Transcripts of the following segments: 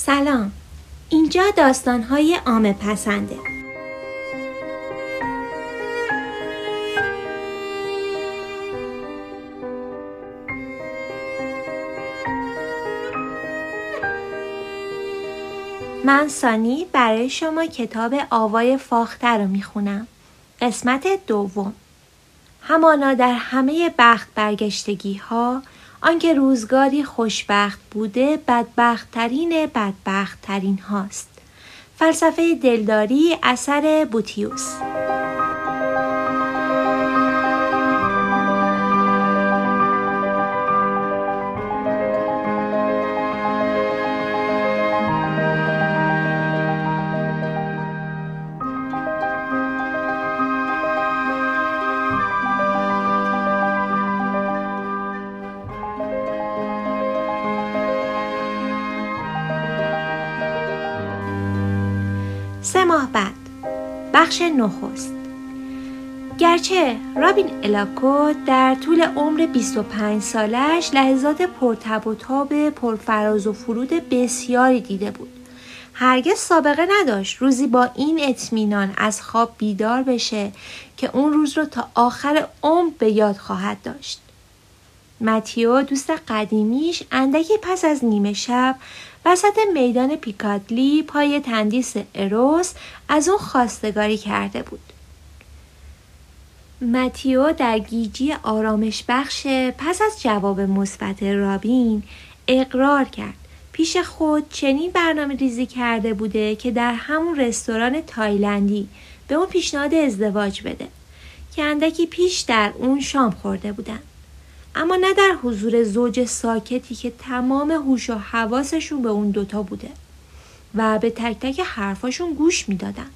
سلام. اینجا داستانهای عام پسنده. من سانی برای شما کتاب آوای فاخته رو می‌خونم. قسمت دوم. همانا در همه بخت برگشتگی ها آنکه روزگاری خوشبخت بوده بدبختترین بدبختترین هاست. فلسفه دلداری اثر بوتیوس. بخش نخست. گرچه رابین الاکو در طول عمر 25 سالش لحظات پرتب و تاب پرفراز و فرود بسیاری دیده بود. هرگز سابقه نداشت روزی با این اطمینان از خواب بیدار بشه که اون روز رو تا آخر عمر به یاد خواهد داشت. متیو دوست قدیمیش اندکی پس از نیمه شب وسط میدان پیکادلی پای تندیس اروس از اون خواستگاری کرده بود. متیو در گیجی آرامش بخش پس از جواب مثبت رابین اقرار کرد پیش خود چنین برنامه ریزی کرده بوده که در همون رستوران تایلندی به اون پیشنهاد ازدواج بده که اندکی پیش در اون شام خورده بودن. اما نه در حضور زوج ساکتی که تمام هوش و حواسشون به اون دوتا بوده و به تک تک حرفاشون گوش می‌دادن.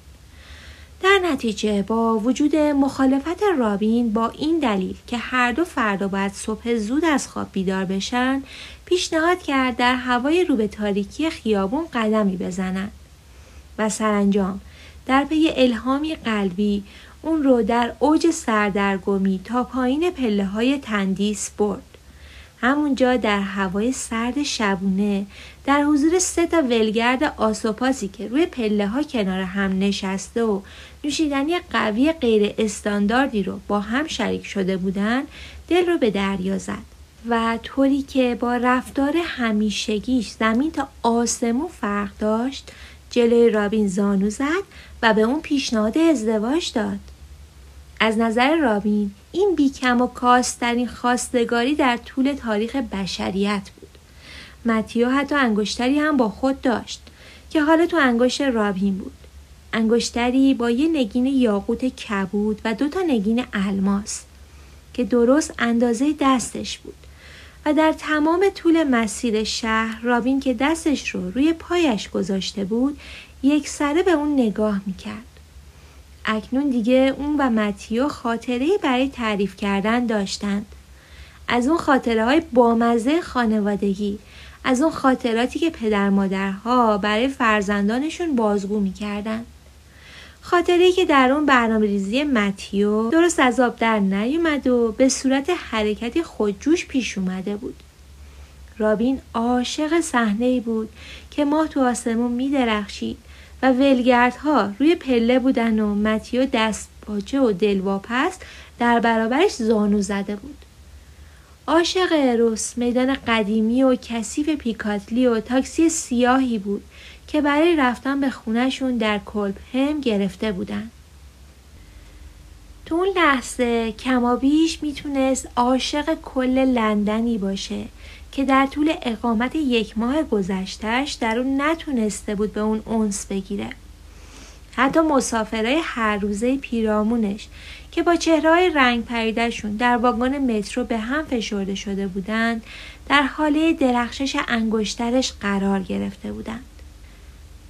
در نتیجه با وجود مخالفت رابین با این دلیل که هر دو فردا باید صبح زود از خواب بیدار بشن پیشنهاد کرد در هوای رو به تاریکی خیابون قدمی بزنن و سرانجام در پی الهامی قلبی اون رو در اوج سردرگمی تا پایین پله های تندیس برد. همونجا در هوای سرد شبونه در حضور سه تا ولگرد آسوپاسی که روی پله ها کنار هم نشسته و نوشیدنی قوی غیر استانداردی رو با هم شریک شده بودن دل رو به دریا زد و طوری که با رفتار همیشگیش زمین تا آسمون فرق داشت جلوی رابین زانو زد و به اون پیشنهاد ازدواج داد. از نظر رابین این بیکم و کاسترین خواستگاری در طول تاریخ بشریت بود. متیو حتی انگشتری هم با خود داشت که حالا تو انگشت رابین بود. انگشتری با یه نگین یاقوت کبود و دو تا نگین الماس که درست اندازه دستش بود و در تمام طول مسیر شهر رابین که دستش رو روی پایش گذاشته بود یک سره به اون نگاه می‌کرد. اکنون دیگه اون و متیو خاطره برای تعریف کردن داشتند. از اون خاطره های بامزه خانوادگی از اون خاطراتی که پدر مادرها برای فرزندانشون بازگو می‌کردن. خاطره که در اون برنامه ریزی متیو درست از آب در نیومد و به صورت حرکتی خودجوش پیش اومده بود. رابین عاشق صحنه بود که ماه تو آسمون می درخشید و ولگردها روی پله بودن و متیو دست باچه و دلواپس در برابرش زانو زده بود. عاشق اروس میدان قدیمی و کثیف پیکاتلی و تاکسی سیاهی بود که برای رفتن به خونهشون در هم گرفته بودن. تو اون لحظه کمابیش می‌تونست عاشق کل لندنی باشه که در طول اقامت یک ماه گذشتهش در اون نتونسته بود به اون اونس بگیره. حتی مسافرهای هر روزه پیرامونش که با چهرهای رنگ پریدشون در واگن مترو به هم فشرده شده بودند در حاله درخشش انگشترش قرار گرفته بودند.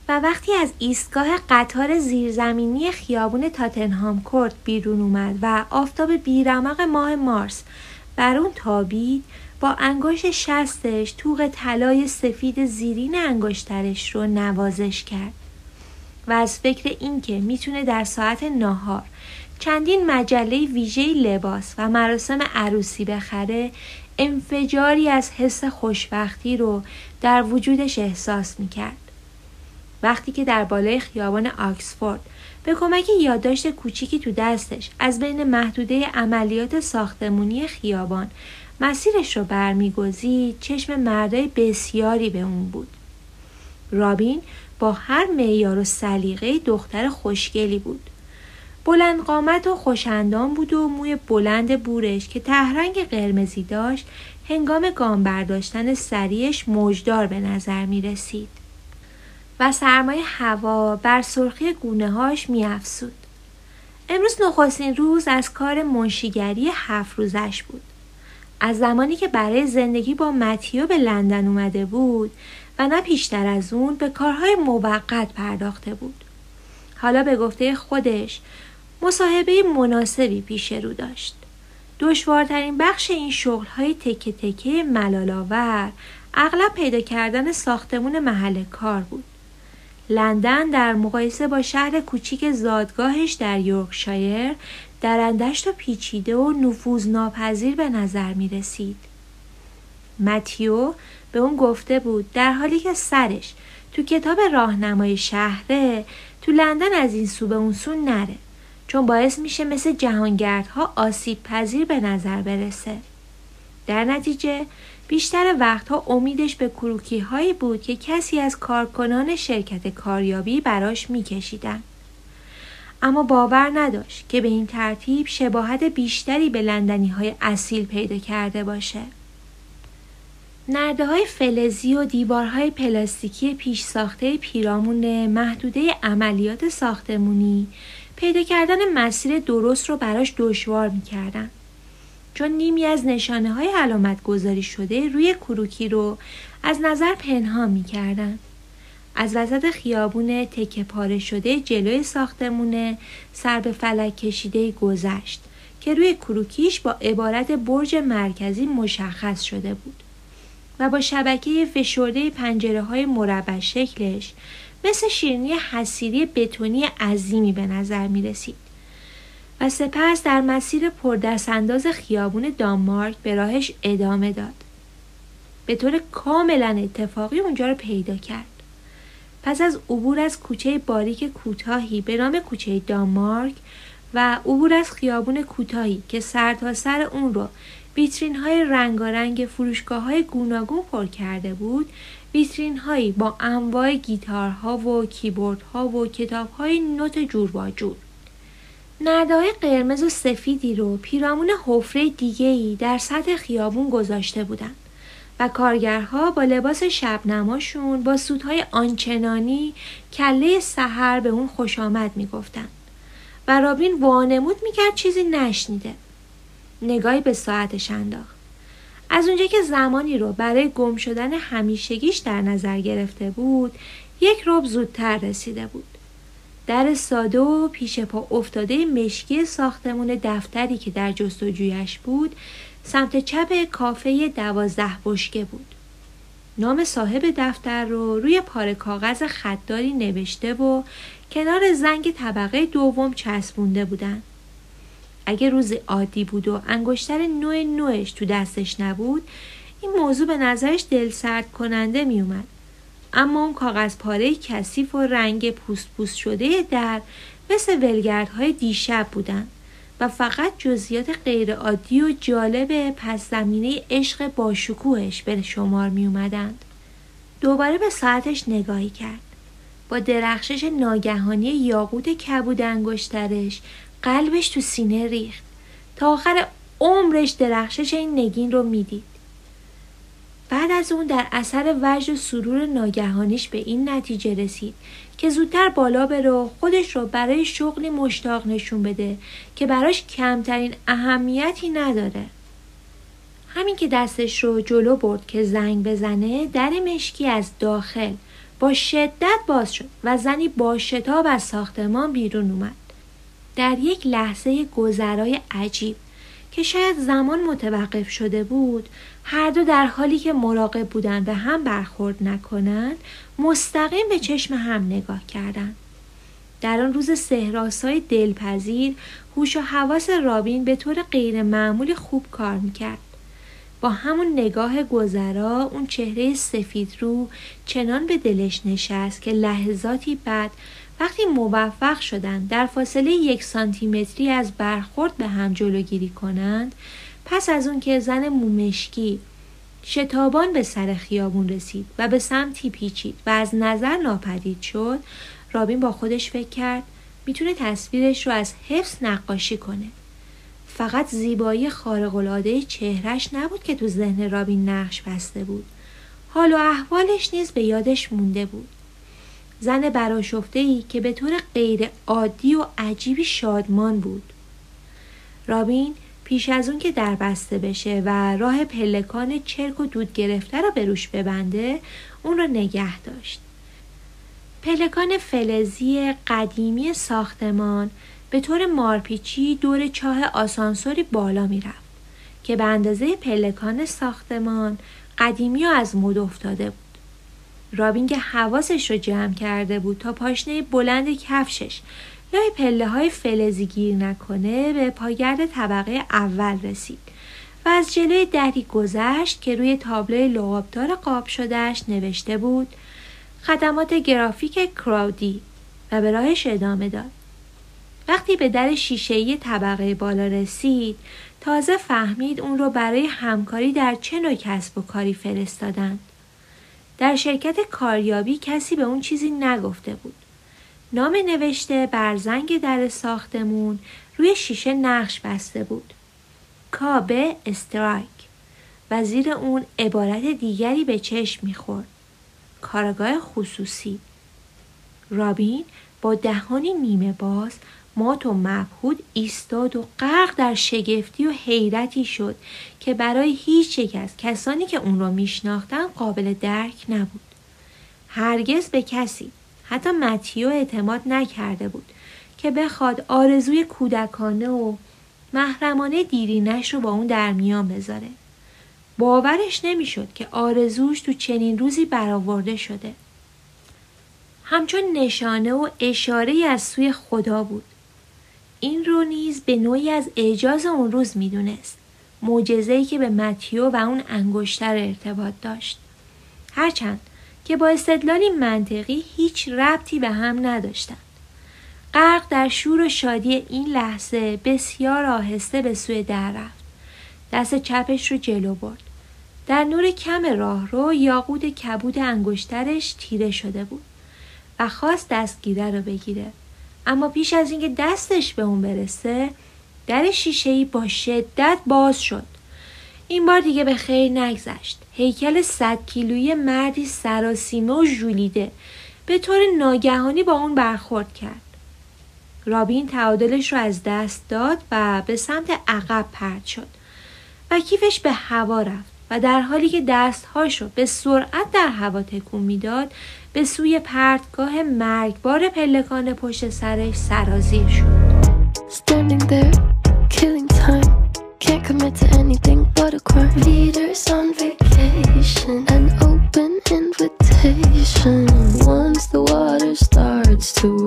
و وقتی از ایستگاه قطار زیرزمینی خیابون تاتنهام کورت بیرون اومد و آفتاب بیرمق ماه مارس بر اون تابید با انگشت شستش توق طلای سفید زیرین انگشترش رو نوازش کرد و از فکر اینکه می‌تونه در ساعت ناهار چندین مجله ویژه لباس و مراسم عروسی بخره انفجاری از حس خوشبختی رو در وجودش احساس می‌کرد. وقتی که در بالای خیابان آکسفورد به کمک یادداشت کوچیکی تو دستش از بین محدوده عملیات ساختمونی خیابان مسیرش رو برمیگزید چشم مردای بسیاری به اون بود رابین با هر معیار و سلیقه دختر خوشگلی بود بلند قامت و خوشندان بود و موی بلند بورش که تهرنگ قرمزی داشت هنگام گام برداشتن سریش موجدار به نظر می رسید. و سرمایه هوا بر سرخی گونه هاش می افسود. امروز نخستین روز از کار منشیگری هفت روزش بود. از زمانی که برای زندگی با متیو به لندن اومده بود و نه پیشتر از اون به کارهای موقت پرداخته بود. حالا به گفته خودش مصاحبه مناسبی پیش رو داشت. دشوارترین بخش این شغل های تکه تکه ملالاور اغلب پیدا کردن ساختمون محل کار بود. لندن در مقایسه با شهر کوچیک زادگاهش در یورکشایر درندشت و پیچیده و نفوذ ناپذیر به نظر می رسید. متیو به اون گفته بود در حالی که سرش تو کتاب راهنمای شهره تو لندن از این سو به اون سو نره چون باعث میشه مثل جهانگردها آسیب پذیر به نظر برسه. در نتیجه بیشتر وقتها امیدش به کروکی هایی بود که کسی از کارکنان شرکت کاریابی براش میکشیدن. اما باور نداشت که به این ترتیب شباهت بیشتری به لندنی های اصیل پیدا کرده باشه. نرده های فلزی و دیوارهای پلاستیکی پیش ساخته پیرامون محدوده عملیات ساختمونی پیدا کردن مسیر درست رو براش دشوار می‌کردن. چون نیمی از نشانه های علامت گذاری شده روی کروکی رو از نظر پنهان می‌کردن. از وسط خیابون تکه پاره شده جلوی ساختمونه سر به فلک کشیده گذشت که روی کروکیش با عبارت برج مرکزی مشخص شده بود و با شبکه فشرده پنجره های مربع شکلش مثل شیرنی حسیری بتونی عظیمی به نظر می رسید. و سپس در مسیر پردستانداز خیابون دانمارک به راهش ادامه داد. به طور کاملا اتفاقی اونجا رو پیدا کرد. پس از عبور از کوچه باریک کوتاهی به نام کوچه دانمارک و عبور از خیابون کوتاهی که تا سر اون رو ویترین های رنگارنگ فروشگاه های گوناگون پر کرده بود ویترین هایی با انواع گیتارها و کیبوردها و کتاب های نوت جور با جور های قرمز و سفیدی رو پیرامون حفره دیگهی در سطح خیابون گذاشته بودند و کارگرها با لباس شبنماشون با سودهای آنچنانی کله سحر به اون خوش آمد می‌گفتن. و رابین وانمود می‌کرد چیزی نشنیده. نگاهی به ساعتش انداخت. از اونجا که زمانی رو برای گم شدن همیشگیش در نظر گرفته بود یک رب زودتر رسیده بود. در ساده و پیش پا افتاده مشکی ساختمون دفتری که در جستجویش بود سمت چپ کافه دوازده بشکه بود. نام صاحب دفتر رو روی پاره کاغذ خطداری نوشته و کنار زنگ طبقه دوم چسبونده بودن. اگه روز عادی بود و انگشتر نوع نوعش تو دستش نبود این موضوع به نظرش دل سرد کننده می اومد. اما اون کاغذ پاره کثیف و رنگ پوست پوست شده در مثل ولگردهای دیشب بودن فقط جزئیات غیرعادی و جالب پس زمینه عشق باشکوهش به شمار می اومدند. دوباره به ساعتش نگاهی کرد. با درخشش ناگهانی یاقوت کبود انگشترش قلبش تو سینه ریخت. تا آخر عمرش درخشش این نگین رو می‌دید. بعد از اون در اثر وجد و سرور ناگهانیش به این نتیجه رسید که زودتر بالا بره و خودش رو برای شغلی مشتاق نشون بده که براش کمترین اهمیتی نداره. همین که دستش رو جلو برد که زنگ بزنه در مشکی از داخل با شدت باز شد و زنی با شتاب از ساختمان بیرون اومد. در یک لحظه گذرای عجیب که شاید زمان متوقف شده بود هر دو در حالی که مراقب بودند به هم برخورد نکنند مستقیم به چشم هم نگاه کردند در آن روز سهراسای دلپذیر هوش و حواس رابین به طور غیر معمول خوب کار می‌کرد. با همون نگاه گذرا اون چهره سفید رو چنان به دلش نشست که لحظاتی بعد وقتی موفق شدند در فاصله یک سانتیمتری از برخورد به هم جلوگیری کنند پس از اون که زن مومشکی شتابان به سر خیابون رسید و به سمتی پیچید و از نظر ناپدید شد رابین با خودش فکر کرد می‌تونه تصویرش رو از حفظ نقاشی کنه. فقط زیبایی خارق‌العاده چهرش نبود که تو ذهن رابین نقش بسته بود. حال و احوالش نیز به یادش مونده بود. زن براشفته ای که به طور غیر عادی و عجیبی شادمان بود. رابین پیش از اون که در بسته بشه و راه پلکان چرک و دود گرفته را به روش ببنده اون را نگه داشت پلکان فلزی قدیمی ساختمان به طور مارپیچی دور چاه آسانسوری بالا می‌رفت که به اندازه پلکان ساختمان قدیمی و از مد افتاده بود. رابین که حواسش رو جمع کرده بود تا پاشنه بلند کفشش لای پله های فلزی گیر نکنه به پاگرد طبقه اول رسید و از جلوی دری گذشت که روی تابلوی لغابدار قاب شدهش نوشته بود خدمات گرافیک کراودی و به راهش ادامه داد. وقتی به در شیشه‌ای طبقه بالا رسید تازه فهمید اون رو برای همکاری در چه نوع کسب و کاری فرستادند. در شرکت کاریابی کسی به اون چیزی نگفته بود. نام نوشته بر زنگ در ساختمون روی شیشه نقش بسته بود. کابه استرایک و زیر اون عبارت دیگری به چشم می‌خورد. کارگاه خصوصی رابین با دهانی نیمه باز مات و مبهود ایستاد و غرق در شگفتی و حیرتی شد که برای هیچ یک از کسانی که اون را میشناختن قابل درک نبود هرگز به کسی حتی متیو اعتماد نکرده بود که بخواد آرزوی کودکانه و محرمانه دیرینش رو با اون در میان بذاره. باورش نمی‌شد که آرزوش تو چنین روزی برآورده شده. همچون نشانه و اشاره از سوی خدا بود. این رو نیز به نوعی از اعجاز اون روز می‌دونست. معجزه‌ای که به متیو و اون انگشتر ارتباط داشت. هرچند که با استدلالی منطقی هیچ ربطی به هم نداشتند. غرق در شور و شادی این لحظه بسیار آهسته به سوی در رفت. دست چپش رو جلو برد. در نور کم راه رو یاقود کبود انگشترش تیره شده بود و خواست دستگیره رو بگیره. اما پیش از اینکه دستش به اون برسه در شیشهای با شدت باز شد. این بار دیگه به خیر نگذشت. هیکل صد کیلویی مردی سراسیمه و ژولیده. به طور ناگهانی با اون برخورد کرد. رابین تعادلش رو از دست داد و به سمت عقب پرد شد. و کیفش به هوا رفت و در حالی که دستهاش رو به سرعت در هوا تکون می‌داد به سوی پرتگاه مرگبار پلکان پشت سرش سرازیر شد. Can't commit to anything but a crime. Leaders on vacation An open invitation. Once the water starts to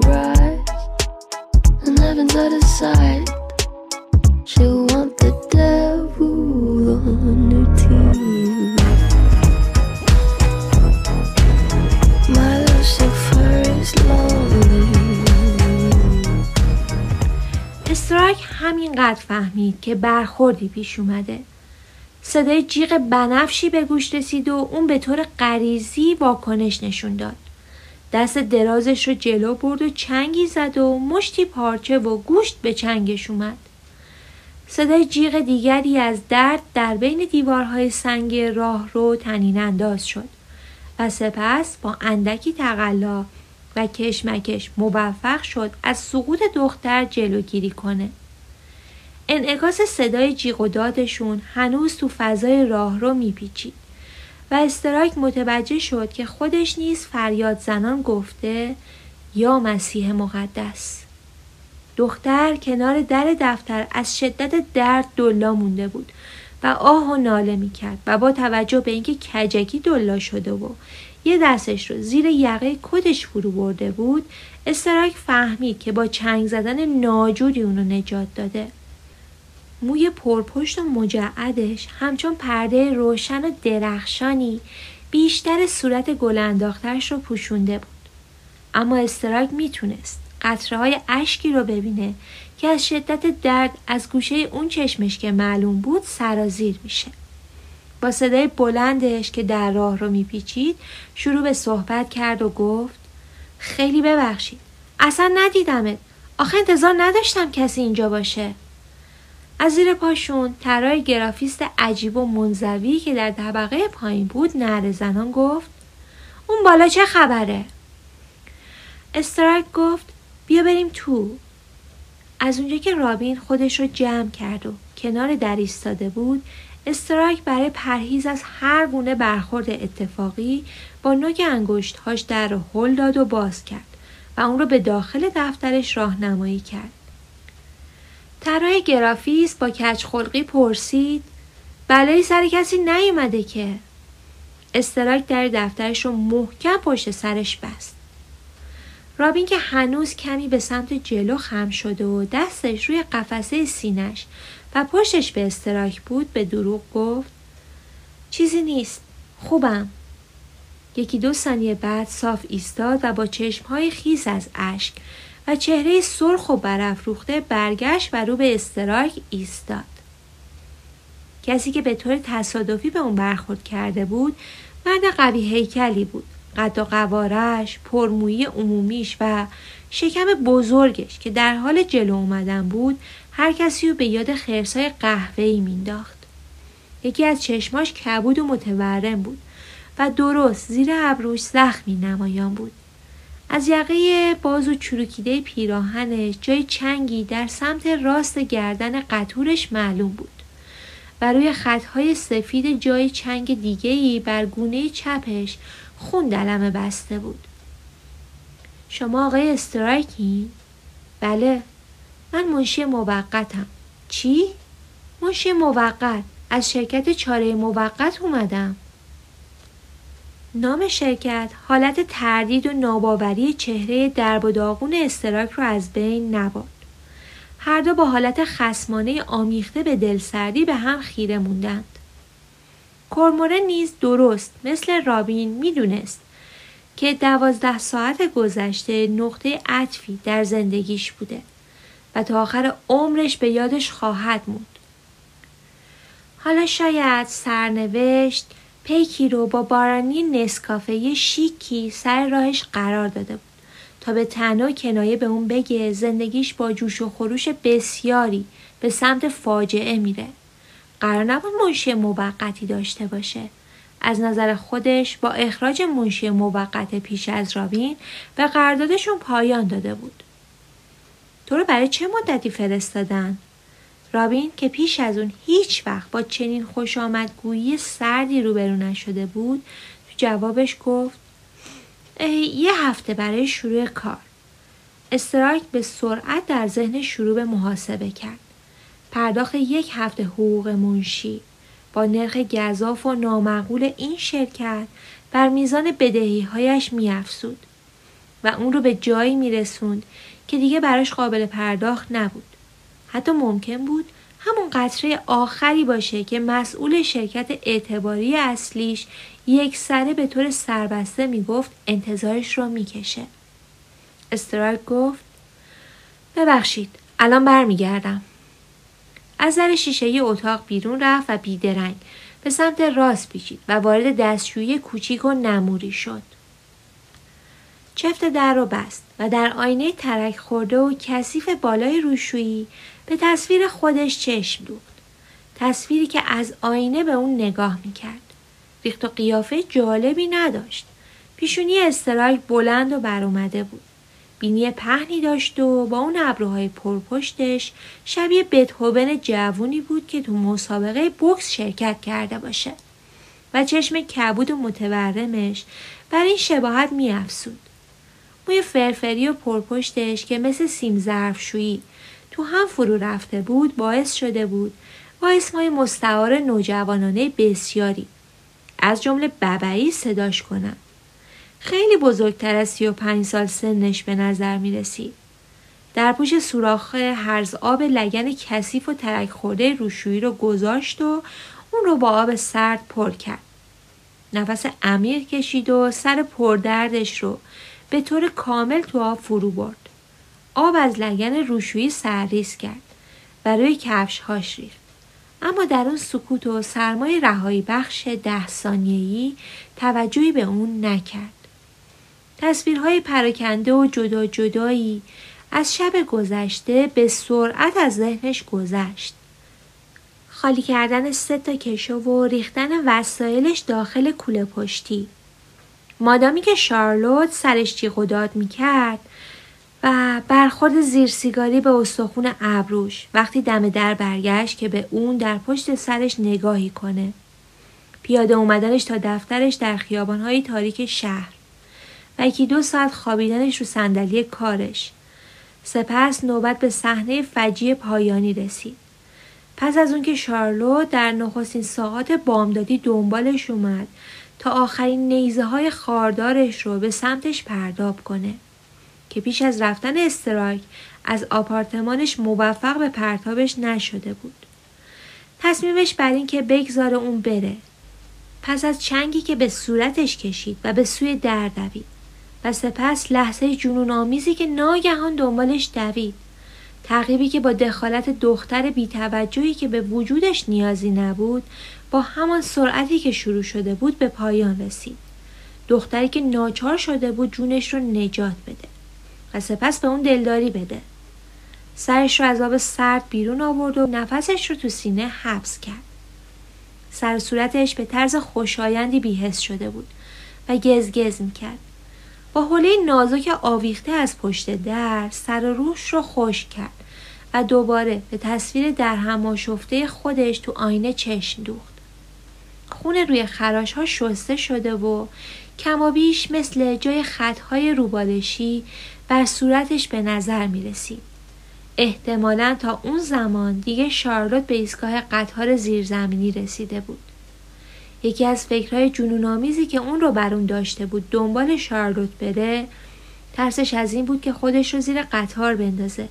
همینقدر فهمید که برخوردی پیش اومده. صدای جیغ بنفشی به گوش رسید و اون به طور غریزی واکنش نشون داد. دست درازش رو جلو برد و چنگی زد و مشتی پارچه و گوشت به چنگش اومد. صدای جیغ دیگری از درد در بین دیوارهای سنگ راه رو تنین انداز شد و سپس با اندکی تقلا و کشمکش موفق شد از سقوط دختر جلوگیری کنه. انعکاس صدای جیغ و دادشون هنوز تو فضای راه رو میپیچید. و استرایک متوجه شد که خودش نیز فریاد زنان گفته یا مسیح مقدس. دختر کنار در دفتر از شدت درد دلا مونده بود و آه و ناله می‌کرد و با توجه به اینکه کجکی دلا شده و یه دستش رو زیر یقه کدش فرو برده بود استراک فهمید که با چنگ زدن ناجوری اونو نجات داده. موی پرپشت و مجعدش همچون پرده روشن و درخشانی بیشتر صورت گل انداخترش رو پوشونده بود. اما استراک می‌تونست قطره های اشکی رو ببینه که از شدت درد از گوشه اون چشمش که معلوم بود سرازیر میشه. با صدای بلندش که در راه رو میپیچید شروع به صحبت کرد و گفت خیلی ببخشید اصلا ندیدمت آخه انتظار نداشتم کسی اینجا باشه از زیر پاشون ترای گرافیست عجیب و منزوی که در طبقه پایین بود نهر زنان گفت اون بالا چه خبره؟ استرایک گفت بیا بریم تو از اونجا که رابین خودش رو جمع کرد و کنار در ایستاده بود استرایک برای پرهیز از هر گونه برخورد اتفاقی با نوک انگشتهاش در رو هل داد و باز کرد و اون رو به داخل دفترش راهنمایی کرد. طراح گرافیس با کچخلقی پرسید بلایی سر کسی نیومده که استراک در دفترش رو محکم پشت سرش بست. رابین که هنوز کمی به سمت جلو خم شده و دستش روی قفسه سینش و پشتش به استراک بود به دروغ گفت چیزی نیست خوبم یکی دو ثانیه بعد صاف ایستاد و با چشمهای خیس از اشک و چهره سرخ و برافروخته برگشت و رو به استراک ایستاد. کسی که به طور تصادفی به اون برخورد کرده بود مرد قوی هیکلی بود. قد و قوارش، پرمویی عمومیش و شکم بزرگش که در حال جلو اومدن بود هر کسی رو به یاد خرسای قهوه‌ای مینداخت. یکی از چشماش کبود و متورم بود و درست زیر ابروش زخمی نمایان بود. از یقه باز و چروکیده پیراهنش جای چنگی در سمت راست گردن قطورش معلوم بود و روی خطهای سفید جای چنگ دیگهی بر گونه چپش خون دلمه بسته بود. شما آقای استرایکی؟ بله من منشی موقتم. چی؟ منشی موقت از شرکت چاره موقت اومدم. نام شرکت حالت تردید و ناباوری چهره درب و داغون استراک رو از بین نبرد. هر دو با حالت خسمانه آمیخته به دلسردی به هم خیره موندند. کرموره نیز درست مثل رابین می‌دونست که دوازده ساعت گذشته نقطه عطفی در زندگیش بوده و تا آخر عمرش به یادش خواهد موند. حالا شاید سرنوشت پیکی رو با بارانی نسکافه شیکی سر راهش قرار داده بود تا به تنها کنایه به اون بگه زندگیش با جوش و خروش بسیاری به سمت فاجعه میره. قرار نبود منشی موقتی داشته باشه. از نظر خودش با اخراج منشی موقت پیش از رابین به قراردادشون پایان داده بود. تو رو برای چه مدتی فرستادن؟ رابین که پیش از اون هیچ وقت با چنین خوش آمدگویی سردی روبرو نشده بود تو جوابش گفت یه هفته برای شروع کار. استرایک به سرعت در ذهن شروع به محاسبه کرد. پرداخت یک هفته حقوق منشی با نرخ گذاف و نامعقول این شرکت بر میزان بدهی هایش می افسود و اون رو به جایی می رسوند که دیگه براش قابل پرداخت نبود. حتی ممکن بود همون قطره آخری باشه که مسئول شرکت اعتباری اصلیش یک سره به طور سربسته می‌گفت انتظارش رو می‌کشه. استرایک گفت ببخشید الان برمیگردم. از در شیشه اتاق بیرون رفت و بیدرنگ به سمت راست پیچید و وارد دستشویی کوچیک و نموری شد. چفت در رو بست و در آینه ترک خورده و کثیف بالای روشویی به تصویر خودش چشم دوخت. تصویری که از آینه به اون نگاه می‌کرد. ریخت و قیافه جالبی نداشت. پیشونی استرایک بلند و برآمده بود. بینی پهنی داشت و با اون ابروهای پرپشتش شبیه بتهوون جوونی بود که تو مسابقه بوکس شرکت کرده باشه و چشم کبود و متورمش بر این شباهت میافزود موی فرفری و پرپشتش که مثل سیم ظرفشویی تو هم فرو رفته بود باعث شده بود با اسمای مستعار نوجوانانه بسیاری از جمله ببعی صداش کنم خیلی بزرگتر از 35 سال سنش به نظر می رسید. در پوش سوراخ هرز آب لگن کثیف و ترک خورده روشویی رو گذاشت و اون رو با آب سرد پر کرد. نفس عمیق کشید و سر پردردش رو به طور کامل تو آب فرو برد. آب از لگن روشویی سرریز کرد و روی کفش هاش ریخت. اما در اون سکوت و سرمای رهایی بخش ده ثانیه‌ای توجهی به اون نکرد. تصویرهای پراکنده و جدا جدایی از شب گذشته به سرعت از ذهنش گذشت. خالی کردن سه تا کشو و ریختن وسایلش داخل کوله پشتی. مادامی که شارلوت سرش جیغ و داد می‌کرد و برخورد زیر سیگاری به استخون ابروش وقتی دم در برگشت که به اون در پشت سرش نگاهی کنه. پیاده اومدنش تا دفترش در خیابانهای تاریک شهر و یکی دو ساعت خوابیدنش رو صندلی کارش. سپس نوبت به صحنه فجی پایانی رسید. پس از اون که شارلو در نخستین ساعات بامدادی دنبالش اومد تا آخرین نیزه های خاردارش رو به سمتش پرداب کنه که پیش از رفتن استرایک از آپارتمانش موفق به پرتابش نشده بود. تصمیمش بر این که بگذاره اون بره. پس از چنگی که به صورتش کشید و به سوی در دوید و سپس لحظه جنون آمیزی که ناگهان دنبالش دوید. تعقیبی که با دخالت دختر بیتوجهی که به وجودش نیازی نبود با همان سرعتی که شروع شده بود به پایان رسید. دختری که ناچار شده بود جونش رو نجات بده و سپس به اون دلداری بده. سرش رو از آب سرد بیرون آورد و نفسش رو تو سینه حبس کرد. سر صورتش به طرز خوشایندی بیهست شده بود و گزگز می‌کرد. با حوله نازک آویخته از پشت در سر روش رو خوش کرد و دوباره به تصویر در هماشفته خودش تو آینه چشم دوخت. خون روی خراش ها شسته شده و کما بیش مثل جای خطهای روبالشی بر صورتش به نظر می رسید. احتمالا تا اون زمان دیگه شارلوت به ایستگاه قطار زیرزمینی رسیده بود. یکی از فکرهای جنونآمیزی که اون رو بر اون داشته بود دنبال شارلوت بره ترسش از این بود که خودش رو زیر قطار بندازه.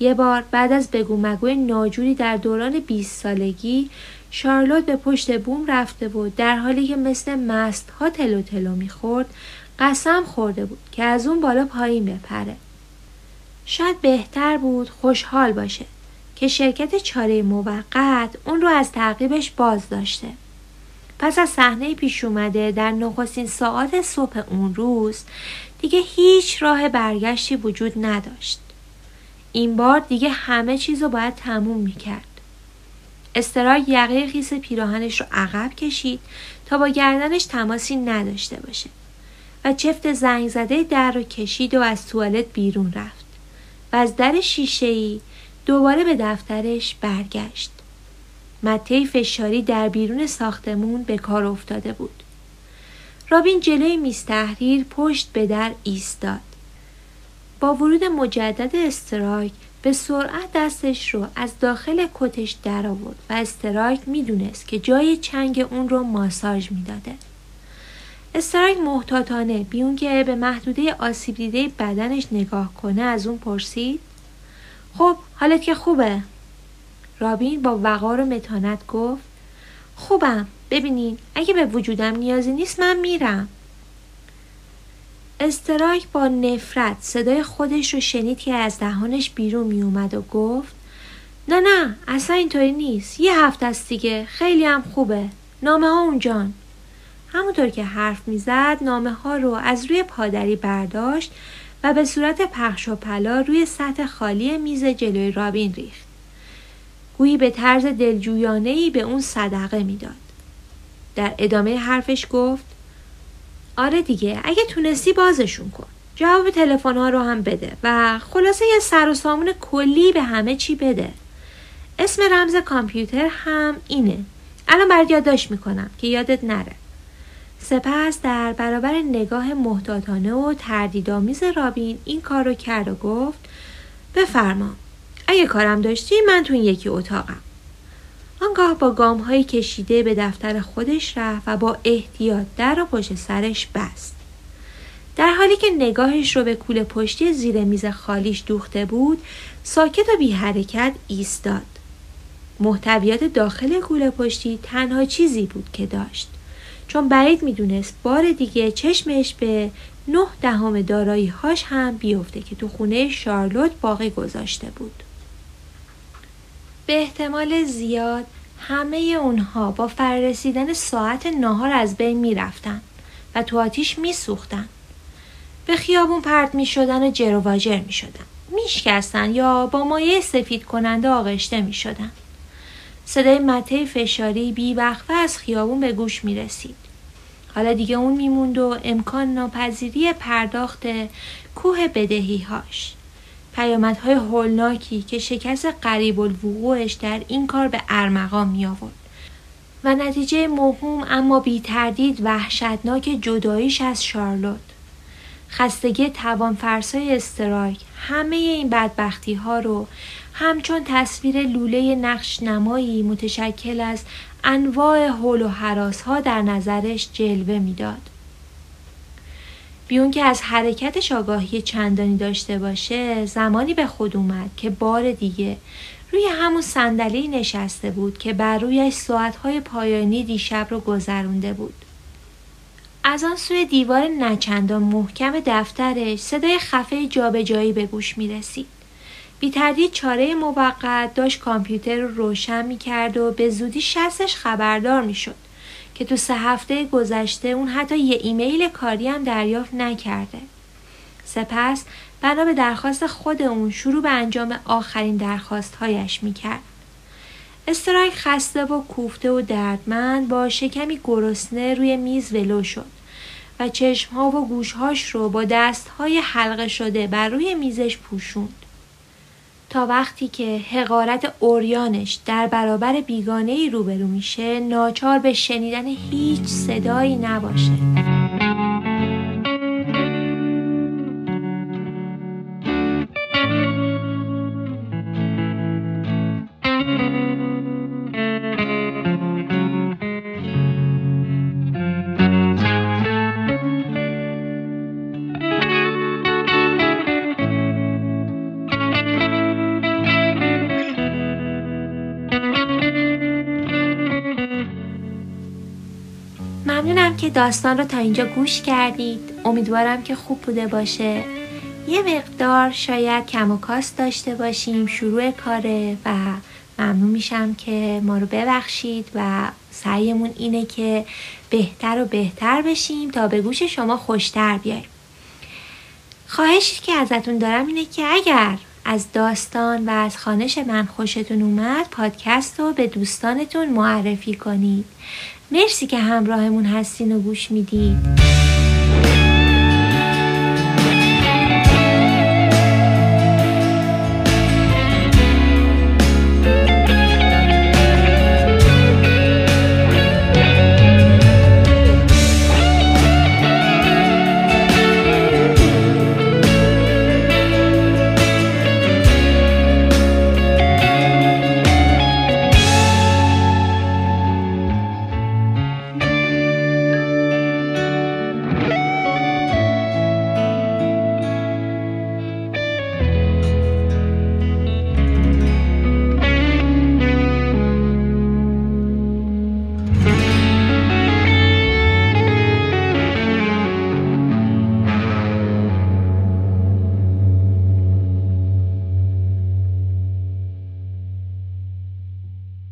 یه بار بعد از بگو مگوی ناجوری در دوران 20 سالگی شارلوت به پشت بوم رفته بود در حالی که مثل مست ها تلو تلو می‌خورد قسم خورده بود که از اون بالا پایین بپره. شاید بهتر بود خوشحال باشه که شرکت چاره موقت اون رو از تعقیبش باز داشته پس از صحنه پیش اومده در نخستین ساعات صبح اون روز دیگه هیچ راه برگشتی وجود نداشت. این بار دیگه همه چیز رو باید تموم می‌کرد. استرای یقه خیس پیراهنش رو عقب کشید تا با گردنش تماسی نداشته باشه و چفت زنگ زده در رو کشید و از توالت بیرون رفت و از در شیشه ای دوباره به دفترش برگشت. مته فشاری در بیرون ساختمون به کار افتاده بود. رابین جلوی میز تحریر پشت به در ایستاد. با ورود مجدد استرایک به سرعت دستش رو از داخل کتش در آورد و استرایک می‌دونست که جای چنگ اون رو ماساژ می‌داده. استرایک محتاطانه بیون که به محدوده آسیب دیده بدنش نگاه کنه از اون پرسید خب حالت که خوبه رابین با وقار و متانت گفت خوبم ببینین اگه به وجودم نیازی نیست من میرم. استرایک با نفرت صدای خودش رو شنید که از دهانش بیرون میومد و گفت نه نه اصلا اینطوری نیست. یه هفته است دیگه. خیلی هم خوبه. نامه ها اونجان همونطور که حرف می‌زد نامه ها رو از روی پادری برداشت و به صورت پخش و پلا روی سطح خالی میز جلوی رابین ریخت. گویی به طرز دلجویانه به اون صدقه می‌داد. در ادامه حرفش گفت آره دیگه اگه تونستی بازشون کن. جواب تلفن ها رو هم بده و خلاصه یه سر و سامون کلی به همه چی بده. اسم رمز کامپیوتر هم اینه. الان برات یادداشت می‌کنم که یادت نره. سپس در برابر نگاه محتاطانه و تردیدآمیز رابین این کار رو کرد و گفت بفرما اگه کارم داشتی من تو یکی اتاقم. آنگاه با گام های کشیده به دفتر خودش رفت و با احتیاط در و پشت سرش بست. در حالی حالی که نگاهش رو به کوله پشتی زیر میز خالیش دوخته بود ساکت و بی حرکت ایستاد محتویات داخل کوله پشتی تنها چیزی بود که داشت چون بعید می‌دونست بار دیگه چشمش به نه دهم دارایی هاش هم بیفته که تو خونه شارلوت باقی گذاشته بود به احتمال زیاد همه اونها با فررسیدن ساعت ناهار از بین می‌رفتن و تو آتیش میسوختن به خیابون پرت می شدن و جرواجر می شدن. میشکستن یا با مایه سفید کننده آغشته می شدن. صدای مته فشاری بی وقفه از خیابون به گوش می رسید. حالا دیگه اون میموند و امکان ناپذیری پرداخت کوه بدهی هاش. پیامدهای هولناکی که شکست قریب الوقوعش در این کار به ارمغان می آورد. و نتیجه مهم اما بی تردید وحشتناک جداییش از شارلوت. خستگی توانفرسای استرایک همه این بدبختی ها رو همچون تصویر لوله نقش نمایی متشکل از انواع حول و حراس ها در نظرش جلوه می‌داد. بیون که از حرکتش آگاهی چندانی داشته باشه زمانی به خود اومد که بار دیگه روی همون صندلی نشسته بود که بر رویش ساعتهای پایانی دیشب رو گذرونده بود. از آن سوی دیوار نچندان محکم دفترش صدای خفه جابجایی به گوش می رسید. بی تردید چاره موقت داشت کامپیوتر رو روشن می کرد و به زودی شستش خبردار می شد که تو سه هفته گذشته اون حتی یه ایمیل کاری هم دریافت نکرده. سپس بنا به درخواست خود اون شروع به انجام آخرین درخواست هایش می کرد. استرایک خسته و کوفته و دردمند با شکمی گرسنه روی میز ولو شد و چشمها و گوشهاش رو با دستهای حلقه شده بر روی میزش پوشوند. تا وقتی که حقارت اوریانش در برابر بیگانه ای روبرو میشه ناچار به شنیدن هیچ صدایی نباشه. داستان رو تا اینجا گوش کردید. امیدوارم که خوب بوده باشه. یه مقدار شاید کم و کاست داشته باشیم شروع کاره و ممنون میشم که ما رو ببخشید و سعیمون اینه که بهتر و بهتر بشیم تا به گوش شما خوشتر بیایم. خواهشی که ازتون دارم اینه که اگر از داستان و از خانش من خوشتون اومد پادکست رو به دوستانتون معرفی کنید. مرسی که همراهمون هستین و گوش می‌دید